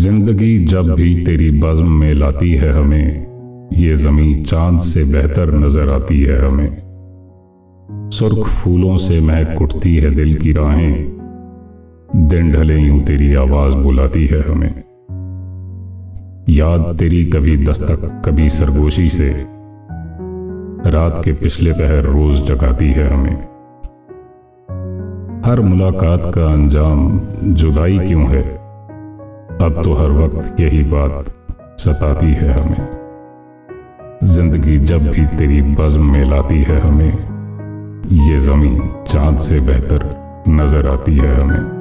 ज़िंदगी जब भी तेरी बज़म में लाती है हमें, ये जमी चाँद से बेहतर नज़र आती है हमें। सुर्ख फूलों से महक उठती है दिल की राहें, दिन ढले यूँ तेरी आवाज़ बुलाती है हमें। याद तेरी कभी दस्तक, कभी सरगोशी से, रात के पिछले पहर रोज जगाती है हमें। हर मुलाकात का अंजाम जुदाई क्यों है? अब तो हर वक्त यही बात सताती है हमें। ज़िंदगी जब भी तेरी बज़म में लाती है हमें, ये ज़मीन चाँद से बेहतर नज़र आती है हमें।